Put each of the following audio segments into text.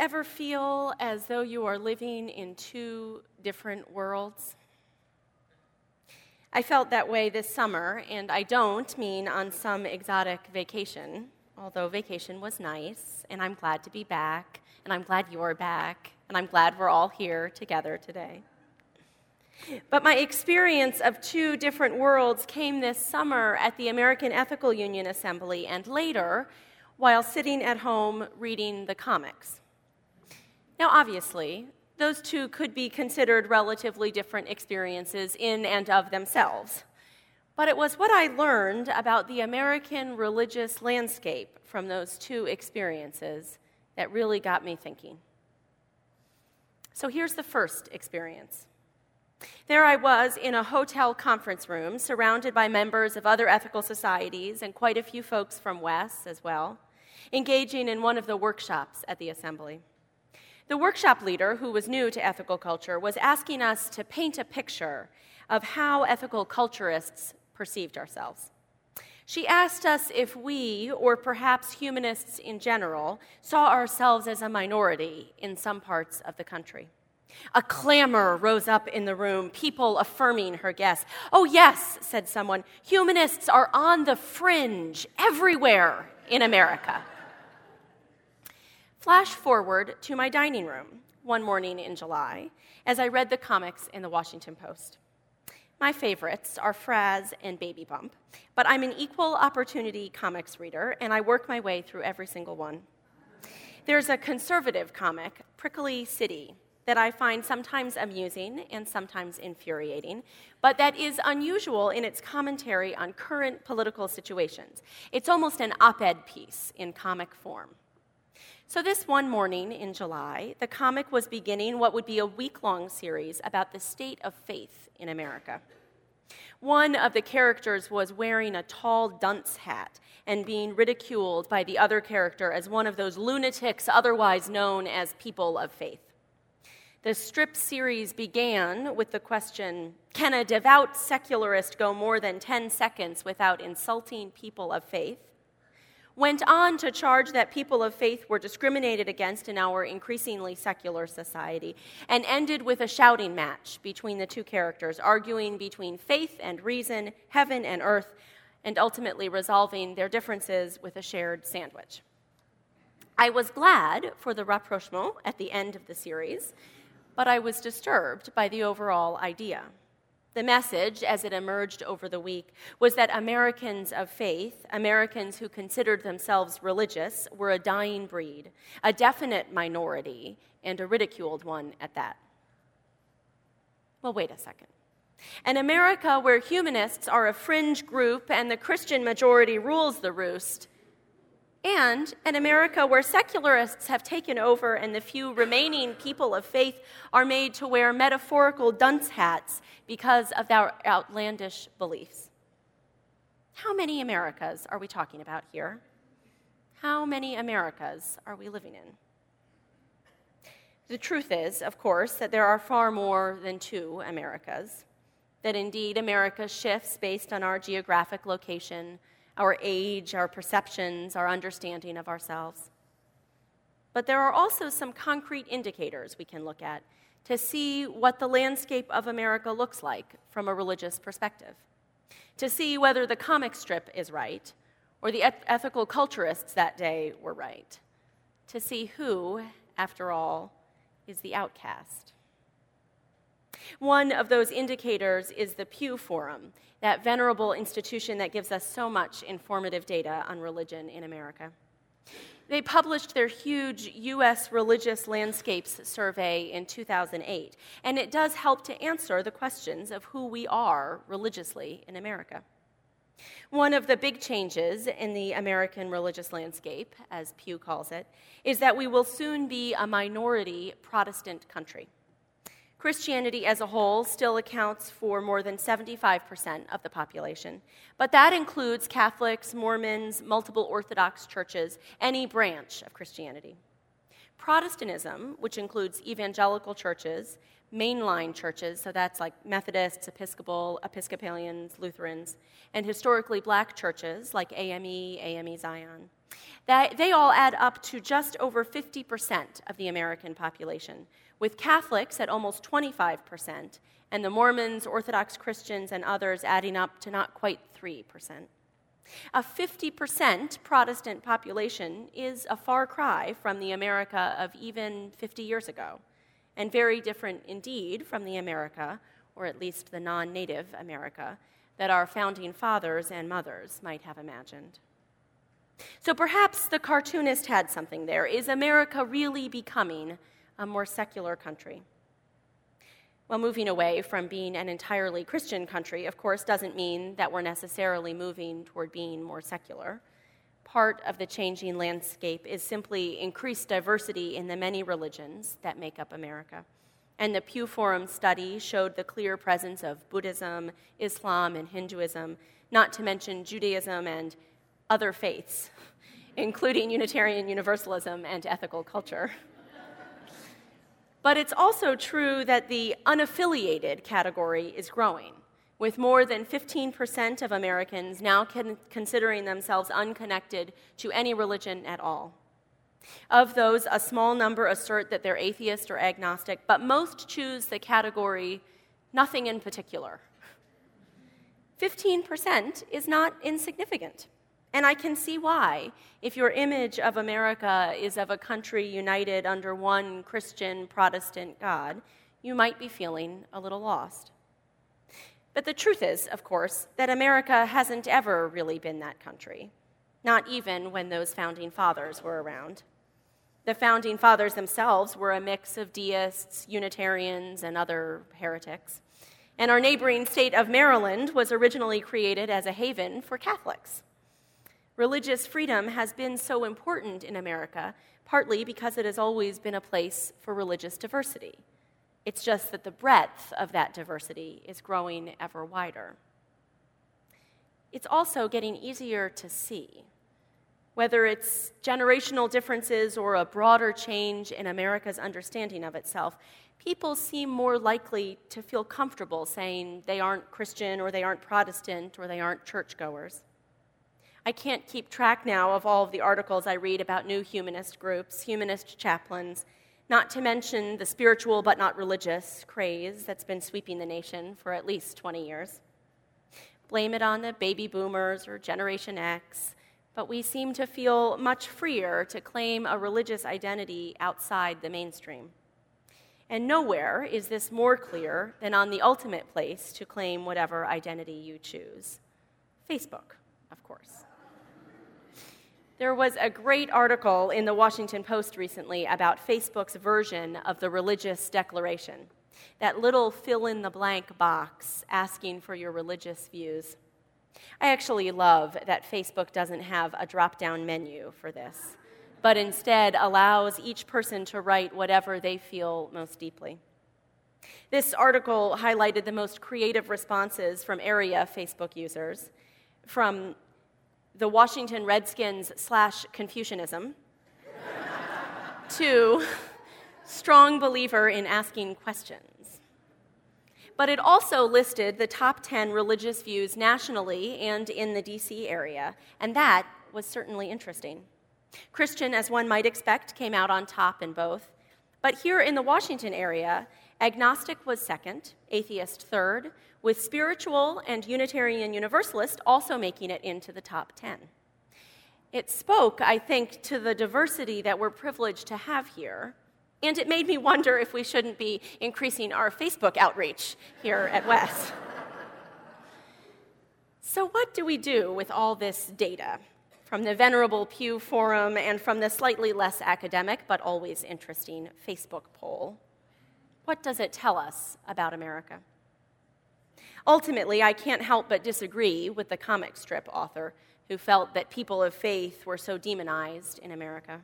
ever feel as though you are living in two different worlds? I felt that way this summer, and I don't mean on some exotic vacation, although vacation was nice, and I'm glad to be back, and I'm glad you're back, and I'm glad we're all here together today. But my experience of two different worlds came this summer at the American Ethical Union Assembly and later while sitting at home reading the comics. Now, obviously, those two could be considered relatively different experiences in and of themselves. But it was what I learned about the American religious landscape from those two experiences that really got me thinking. So here's the first experience. There I was in a hotel conference room, surrounded by members of other ethical societies and quite a few folks from WES as well, engaging in one of the workshops at the assembly. The workshop leader, who was new to ethical culture, was asking us to paint a picture of how ethical culturists perceived ourselves. She asked us if we, or perhaps humanists in general, saw ourselves as a minority in some parts of the country. A clamor rose up in the room, people affirming her guess. Oh, yes, said someone, humanists are on the fringe everywhere in America. Flash forward to my dining room one morning in July as I read the comics in the Washington Post. My favorites are Frazz and Baby Bump, but I'm an equal opportunity comics reader and I work my way through every single one. There's a conservative comic, Prickly City, that I find sometimes amusing and sometimes infuriating, but that is unusual in its commentary on current political situations. It's almost an op ed piece in comic form. So, this one morning in July, the comic was beginning what would be a week long series about the state of faith in America. One of the characters was wearing a tall dunce hat and being ridiculed by the other character as one of those lunatics otherwise known as people of faith. The strip series began with the question Can a devout secularist go more than 10 seconds without insulting people of faith? Went on to charge that people of faith were discriminated against in our increasingly secular society, and ended with a shouting match between the two characters, arguing between faith and reason, heaven and earth, and ultimately resolving their differences with a shared sandwich. I was glad for the rapprochement at the end of the series, but I was disturbed by the overall idea. The message, as it emerged over the week, was that Americans of faith, Americans who considered themselves religious, were a dying breed, a definite minority, and a ridiculed one at that. Well, wait a second. An America where humanists are a fringe group and the Christian majority rules the roost and an America where secularists have taken over and the few remaining people of faith are made to wear metaphorical dunce hats because of their outlandish beliefs. How many Americas are we talking about here? How many Americas are we living in? The truth is, of course, that there are far more than two Americas, that indeed America shifts based on our geographic location our age, our perceptions, our understanding of ourselves. But there are also some concrete indicators we can look at to see what the landscape of America looks like from a religious perspective, to see whether the comic strip is right or the eth- ethical culturists that day were right, to see who, after all, is the outcast. One of those indicators is the Pew Forum, that venerable institution that gives us so much informative data on religion in America. They published their huge U.S. religious landscapes survey in 2008, and it does help to answer the questions of who we are religiously in America. One of the big changes in the American religious landscape, as Pew calls it, is that we will soon be a minority Protestant country. Christianity as a whole still accounts for more than 75% of the population, but that includes Catholics, Mormons, multiple Orthodox churches, any branch of Christianity. Protestantism, which includes evangelical churches, mainline churches, so that's like Methodists, Episcopal, Episcopalians, Lutherans, and historically black churches like AME, AME Zion, They, they all add up to just over 50% of the American population, with Catholics at almost 25%, and the Mormons, Orthodox Christians, and others adding up to not quite 3%. A 50% Protestant population is a far cry from the America of even 50 years ago, and very different indeed from the America, or at least the non native America, that our founding fathers and mothers might have imagined. So perhaps the cartoonist had something there. Is America really becoming a more secular country? Well, moving away from being an entirely Christian country, of course, doesn't mean that we're necessarily moving toward being more secular. Part of the changing landscape is simply increased diversity in the many religions that make up America. And the Pew Forum study showed the clear presence of Buddhism, Islam, and Hinduism, not to mention Judaism and other faiths, including Unitarian Universalism and ethical culture. but it's also true that the unaffiliated category is growing, with more than 15% of Americans now con- considering themselves unconnected to any religion at all. Of those, a small number assert that they're atheist or agnostic, but most choose the category nothing in particular. 15% is not insignificant. And I can see why. If your image of America is of a country united under one Christian Protestant God, you might be feeling a little lost. But the truth is, of course, that America hasn't ever really been that country, not even when those founding fathers were around. The founding fathers themselves were a mix of deists, Unitarians, and other heretics. And our neighboring state of Maryland was originally created as a haven for Catholics. Religious freedom has been so important in America, partly because it has always been a place for religious diversity. It's just that the breadth of that diversity is growing ever wider. It's also getting easier to see. Whether it's generational differences or a broader change in America's understanding of itself, people seem more likely to feel comfortable saying they aren't Christian or they aren't Protestant or they aren't churchgoers. I can't keep track now of all of the articles I read about new humanist groups, humanist chaplains, not to mention the spiritual but not religious craze that's been sweeping the nation for at least 20 years. Blame it on the baby boomers or Generation X, but we seem to feel much freer to claim a religious identity outside the mainstream. And nowhere is this more clear than on the ultimate place to claim whatever identity you choose Facebook, of course. There was a great article in the Washington Post recently about Facebook's version of the religious declaration, that little fill in the blank box asking for your religious views. I actually love that Facebook doesn't have a drop down menu for this, but instead allows each person to write whatever they feel most deeply. This article highlighted the most creative responses from area Facebook users, from the Washington Redskins slash Confucianism, to strong believer in asking questions. But it also listed the top 10 religious views nationally and in the DC area, and that was certainly interesting. Christian, as one might expect, came out on top in both. But here in the Washington area, agnostic was second, atheist third, with spiritual and Unitarian Universalist also making it into the top 10. It spoke, I think, to the diversity that we're privileged to have here, and it made me wonder if we shouldn't be increasing our Facebook outreach here at Wes. so, what do we do with all this data? From the venerable Pew Forum and from the slightly less academic but always interesting Facebook poll. What does it tell us about America? Ultimately, I can't help but disagree with the comic strip author who felt that people of faith were so demonized in America.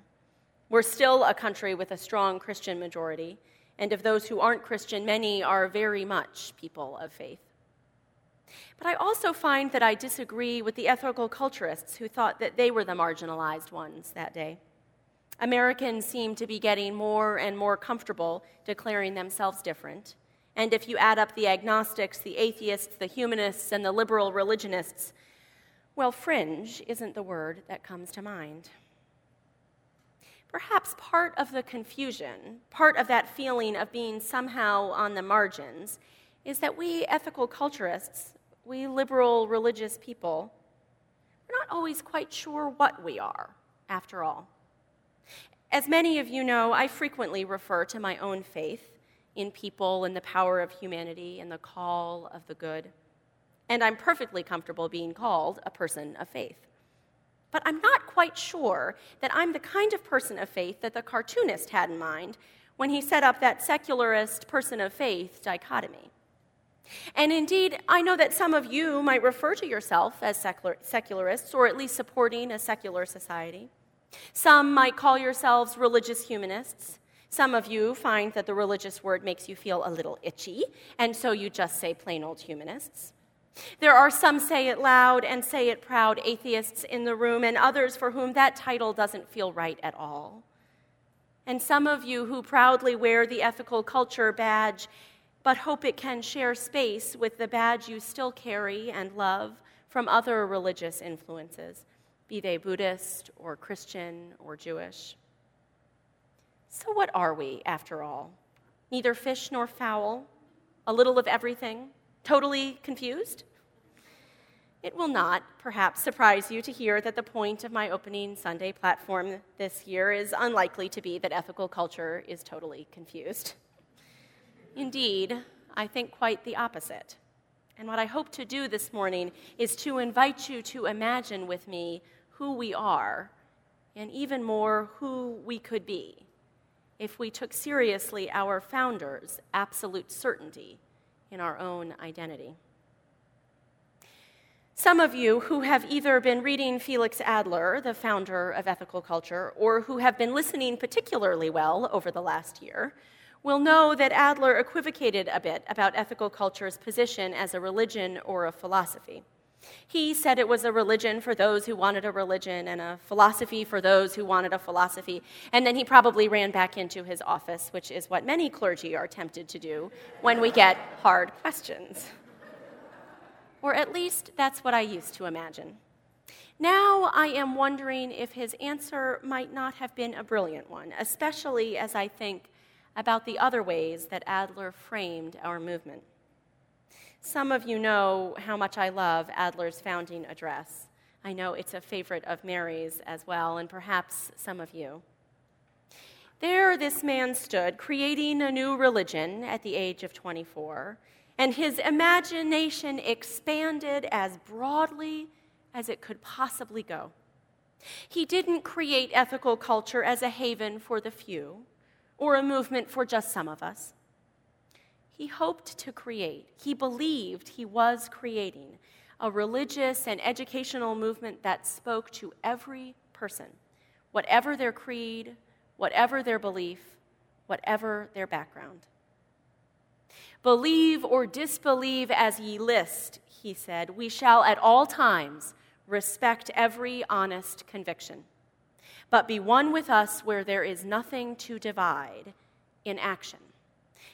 We're still a country with a strong Christian majority, and of those who aren't Christian, many are very much people of faith. But I also find that I disagree with the ethical culturists who thought that they were the marginalized ones that day. Americans seem to be getting more and more comfortable declaring themselves different and if you add up the agnostics, the atheists, the humanists, and the liberal religionists, well, fringe isn't the word that comes to mind. Perhaps part of the confusion, part of that feeling of being somehow on the margins, is that we ethical culturists, we liberal religious people, we're not always quite sure what we are, after all. As many of you know, I frequently refer to my own faith in people and the power of humanity and the call of the good. And I'm perfectly comfortable being called a person of faith. But I'm not quite sure that I'm the kind of person of faith that the cartoonist had in mind when he set up that secularist person of faith dichotomy. And indeed, I know that some of you might refer to yourself as secular, secularists or at least supporting a secular society. Some might call yourselves religious humanists. Some of you find that the religious word makes you feel a little itchy, and so you just say plain old humanists. There are some say it loud and say it proud atheists in the room, and others for whom that title doesn't feel right at all. And some of you who proudly wear the ethical culture badge, but hope it can share space with the badge you still carry and love from other religious influences, be they Buddhist or Christian or Jewish. So, what are we, after all? Neither fish nor fowl, a little of everything, Totally confused? It will not, perhaps, surprise you to hear that the point of my opening Sunday platform this year is unlikely to be that ethical culture is totally confused. Indeed, I think quite the opposite. And what I hope to do this morning is to invite you to imagine with me who we are, and even more, who we could be, if we took seriously our founder's absolute certainty in our own identity. Some of you who have either been reading Felix Adler, the founder of ethical culture, or who have been listening particularly well over the last year, will know that Adler equivocated a bit about ethical culture's position as a religion or a philosophy. He said it was a religion for those who wanted a religion and a philosophy for those who wanted a philosophy. And then he probably ran back into his office, which is what many clergy are tempted to do when we get hard questions. Or at least that's what I used to imagine. Now I am wondering if his answer might not have been a brilliant one, especially as I think about the other ways that Adler framed our movement. Some of you know how much I love Adler's founding address. I know it's a favorite of Mary's as well, and perhaps some of you. There, this man stood, creating a new religion at the age of 24, and his imagination expanded as broadly as it could possibly go. He didn't create ethical culture as a haven for the few or a movement for just some of us. He hoped to create, he believed he was creating a religious and educational movement that spoke to every person, whatever their creed, whatever their belief, whatever their background. Believe or disbelieve as ye list, he said, we shall at all times respect every honest conviction. But be one with us where there is nothing to divide in action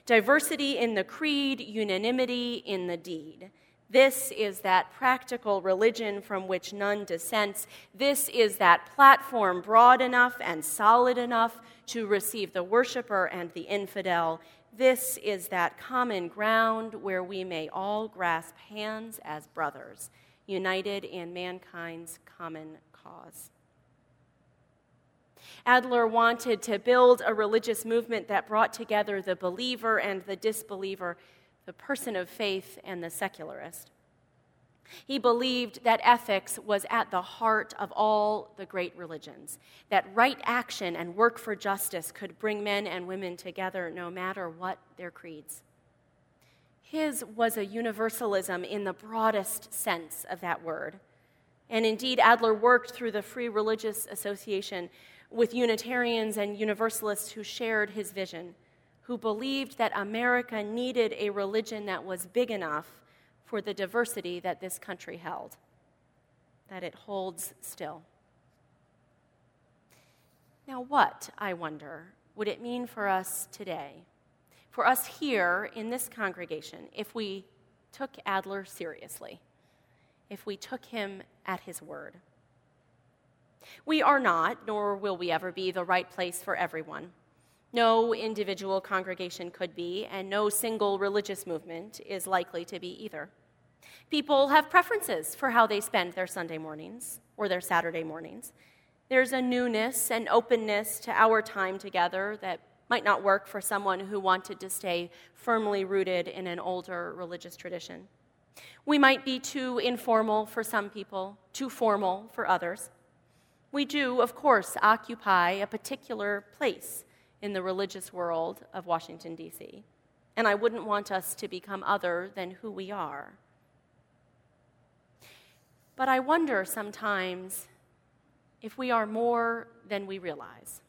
diversity in the creed, unanimity in the deed. This is that practical religion from which none dissents. This is that platform broad enough and solid enough to receive the worshiper and the infidel. This is that common ground where we may all grasp hands as brothers, united in mankind's common cause. Adler wanted to build a religious movement that brought together the believer and the disbeliever, the person of faith and the secularist. He believed that ethics was at the heart of all the great religions, that right action and work for justice could bring men and women together no matter what their creeds. His was a universalism in the broadest sense of that word. And indeed, Adler worked through the Free Religious Association with Unitarians and Universalists who shared his vision, who believed that America needed a religion that was big enough for the diversity that this country held, that it holds still. Now, what, I wonder, would it mean for us today, for us here in this congregation, if we took Adler seriously, if we took him at his word? We are not, nor will we ever be, the right place for everyone. No individual congregation could be, and no single religious movement is likely to be either. People have preferences for how they spend their Sunday mornings or their Saturday mornings. There's a newness and openness to our time together that might not work for someone who wanted to stay firmly rooted in an older religious tradition. We might be too informal for some people, too formal for others. We do, of course, occupy a particular place in the religious world of Washington, D.C., and I wouldn't want us to become other than who we are. But I wonder sometimes if we are more than we realize.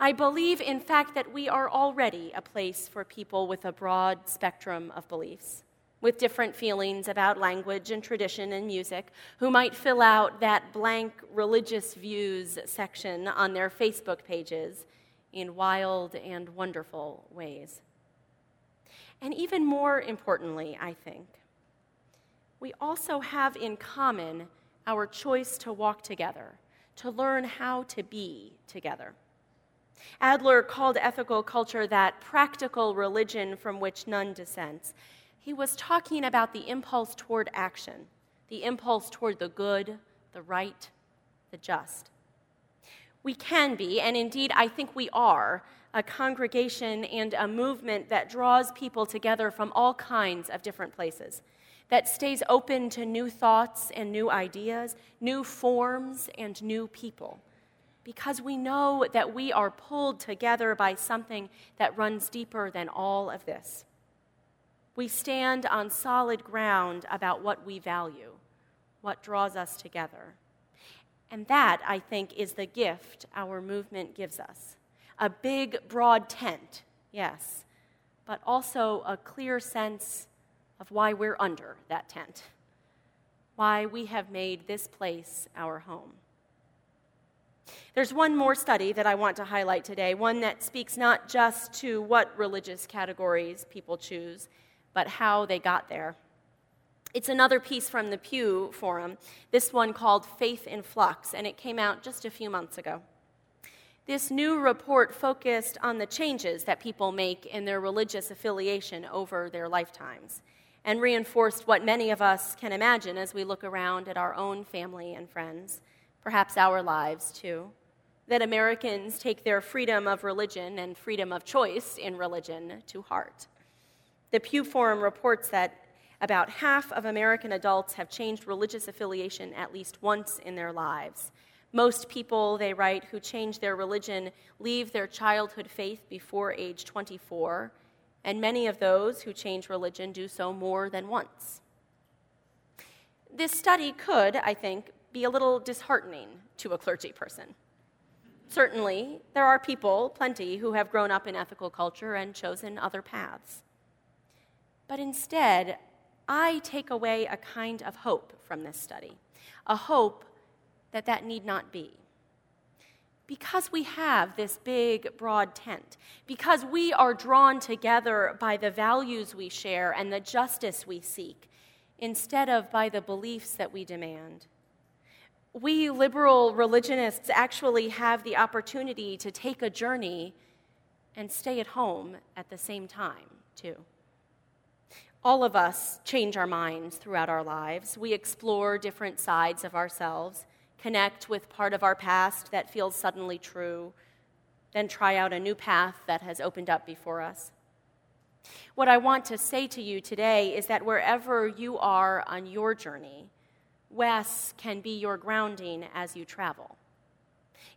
I believe, in fact, that we are already a place for people with a broad spectrum of beliefs, with different feelings about language and tradition and music, who might fill out that blank religious views section on their Facebook pages in wild and wonderful ways. And even more importantly, I think, we also have in common our choice to walk together, to learn how to be together. Adler called ethical culture that practical religion from which none dissents. He was talking about the impulse toward action, the impulse toward the good, the right, the just. We can be, and indeed I think we are, a congregation and a movement that draws people together from all kinds of different places, that stays open to new thoughts and new ideas, new forms and new people because we know that we are pulled together by something that runs deeper than all of this. We stand on solid ground about what we value, what draws us together. And that, I think, is the gift our movement gives us a big, broad tent, yes, but also a clear sense of why we're under that tent, why we have made this place our home. There's one more study that I want to highlight today, one that speaks not just to what religious categories people choose, but how they got there. It's another piece from the Pew Forum, this one called Faith in Flux, and it came out just a few months ago. This new report focused on the changes that people make in their religious affiliation over their lifetimes and reinforced what many of us can imagine as we look around at our own family and friends perhaps our lives too, that Americans take their freedom of religion and freedom of choice in religion to heart. The Pew Forum reports that about half of American adults have changed religious affiliation at least once in their lives. Most people, they write, who change their religion leave their childhood faith before age 24, and many of those who change religion do so more than once. This study could, I think, be a little disheartening to a clergy person. Certainly, there are people, plenty, who have grown up in ethical culture and chosen other paths. But instead, I take away a kind of hope from this study, a hope that that need not be. Because we have this big, broad tent, because we are drawn together by the values we share and the justice we seek, instead of by the beliefs that we demand we liberal religionists actually have the opportunity to take a journey and stay at home at the same time, too. All of us change our minds throughout our lives. We explore different sides of ourselves, connect with part of our past that feels suddenly true, then try out a new path that has opened up before us. What I want to say to you today is that wherever you are on your journey, Wes can be your grounding as you travel.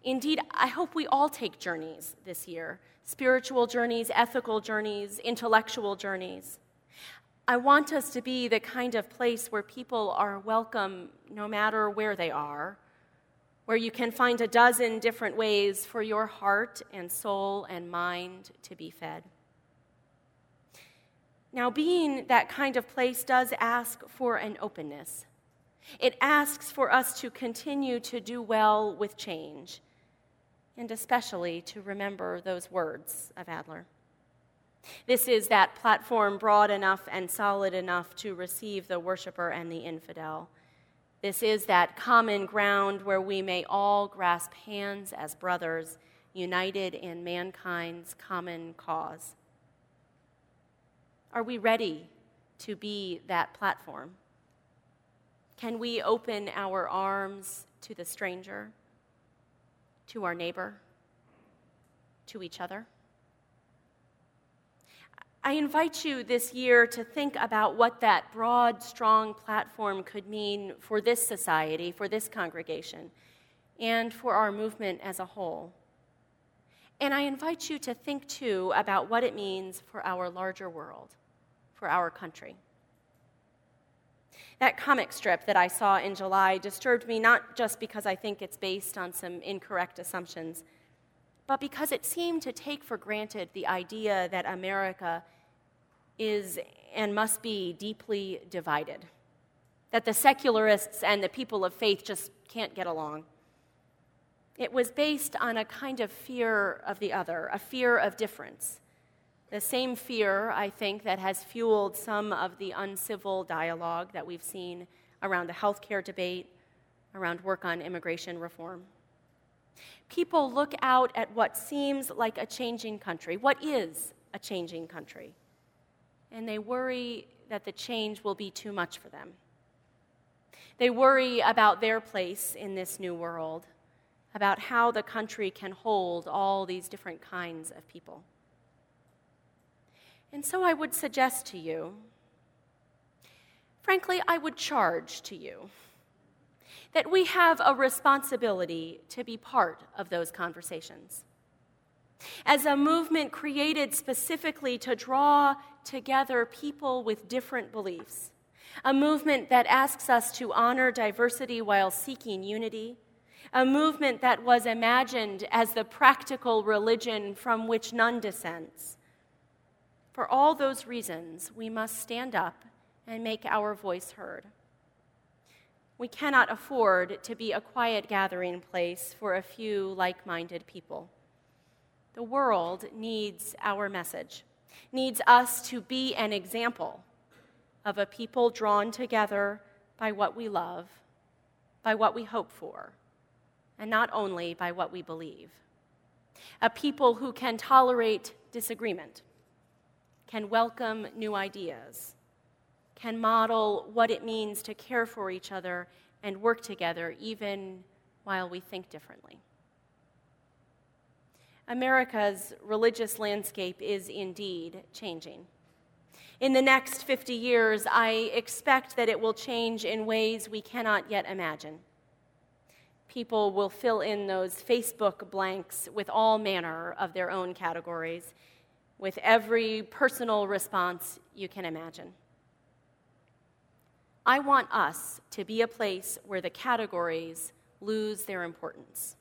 Indeed, I hope we all take journeys this year spiritual journeys, ethical journeys, intellectual journeys. I want us to be the kind of place where people are welcome no matter where they are, where you can find a dozen different ways for your heart and soul and mind to be fed. Now, being that kind of place does ask for an openness. It asks for us to continue to do well with change, and especially to remember those words of Adler. This is that platform broad enough and solid enough to receive the worshiper and the infidel, This is that common ground where we may all grasp hands as brothers, united in mankind's common cause. Are we ready to be that platform? Can we open our arms to the stranger, to our neighbor, to each other? I invite you this year to think about what that broad, strong platform could mean for this society, for this congregation, and for our movement as a whole. And I invite you to think too about what it means for our larger world, for our country. That comic strip that I saw in July disturbed me not just because I think it's based on some incorrect assumptions but because it seemed to take for granted the idea that America is and must be deeply divided, that the secularists and the people of faith just can't get along. It was based on a kind of fear of the other, a fear of difference. The same fear, I think, that has fueled some of the uncivil dialogue that we've seen around the healthcare debate, around work on immigration reform. People look out at what seems like a changing country, what is a changing country, and they worry that the change will be too much for them. They worry about their place in this new world, about how the country can hold all these different kinds of people. And so I would suggest to you, frankly, I would charge to you that we have a responsibility to be part of those conversations. As a movement created specifically to draw together people with different beliefs, a movement that asks us to honor diversity while seeking unity, a movement that was imagined as the practical religion from which none dissents. For all those reasons, we must stand up and make our voice heard. We cannot afford to be a quiet gathering place for a few like minded people. The world needs our message, needs us to be an example of a people drawn together by what we love, by what we hope for, and not only by what we believe. A people who can tolerate disagreement, can welcome new ideas can model what it means to care for each other and work together even while we think differently. America's religious landscape is indeed changing. In the next 50 years, I expect that it will change in ways we cannot yet imagine. People will fill in those Facebook blanks with all manner of their own categories, with every personal response you can imagine. I want us to be a place where the categories lose their importance,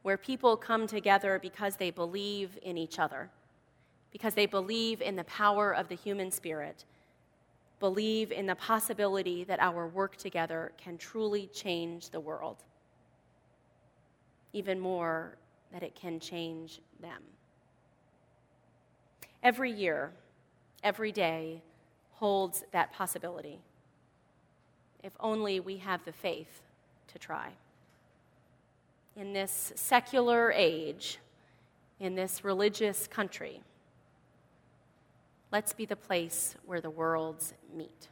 where people come together because they believe in each other, because they believe in the power of the human spirit, believe in the possibility that our work together can truly change the world, even more, that it can change them. Every year, every day holds that possibility if only we have the faith to try. In this secular age, in this religious country, let's be the place where the worlds meet.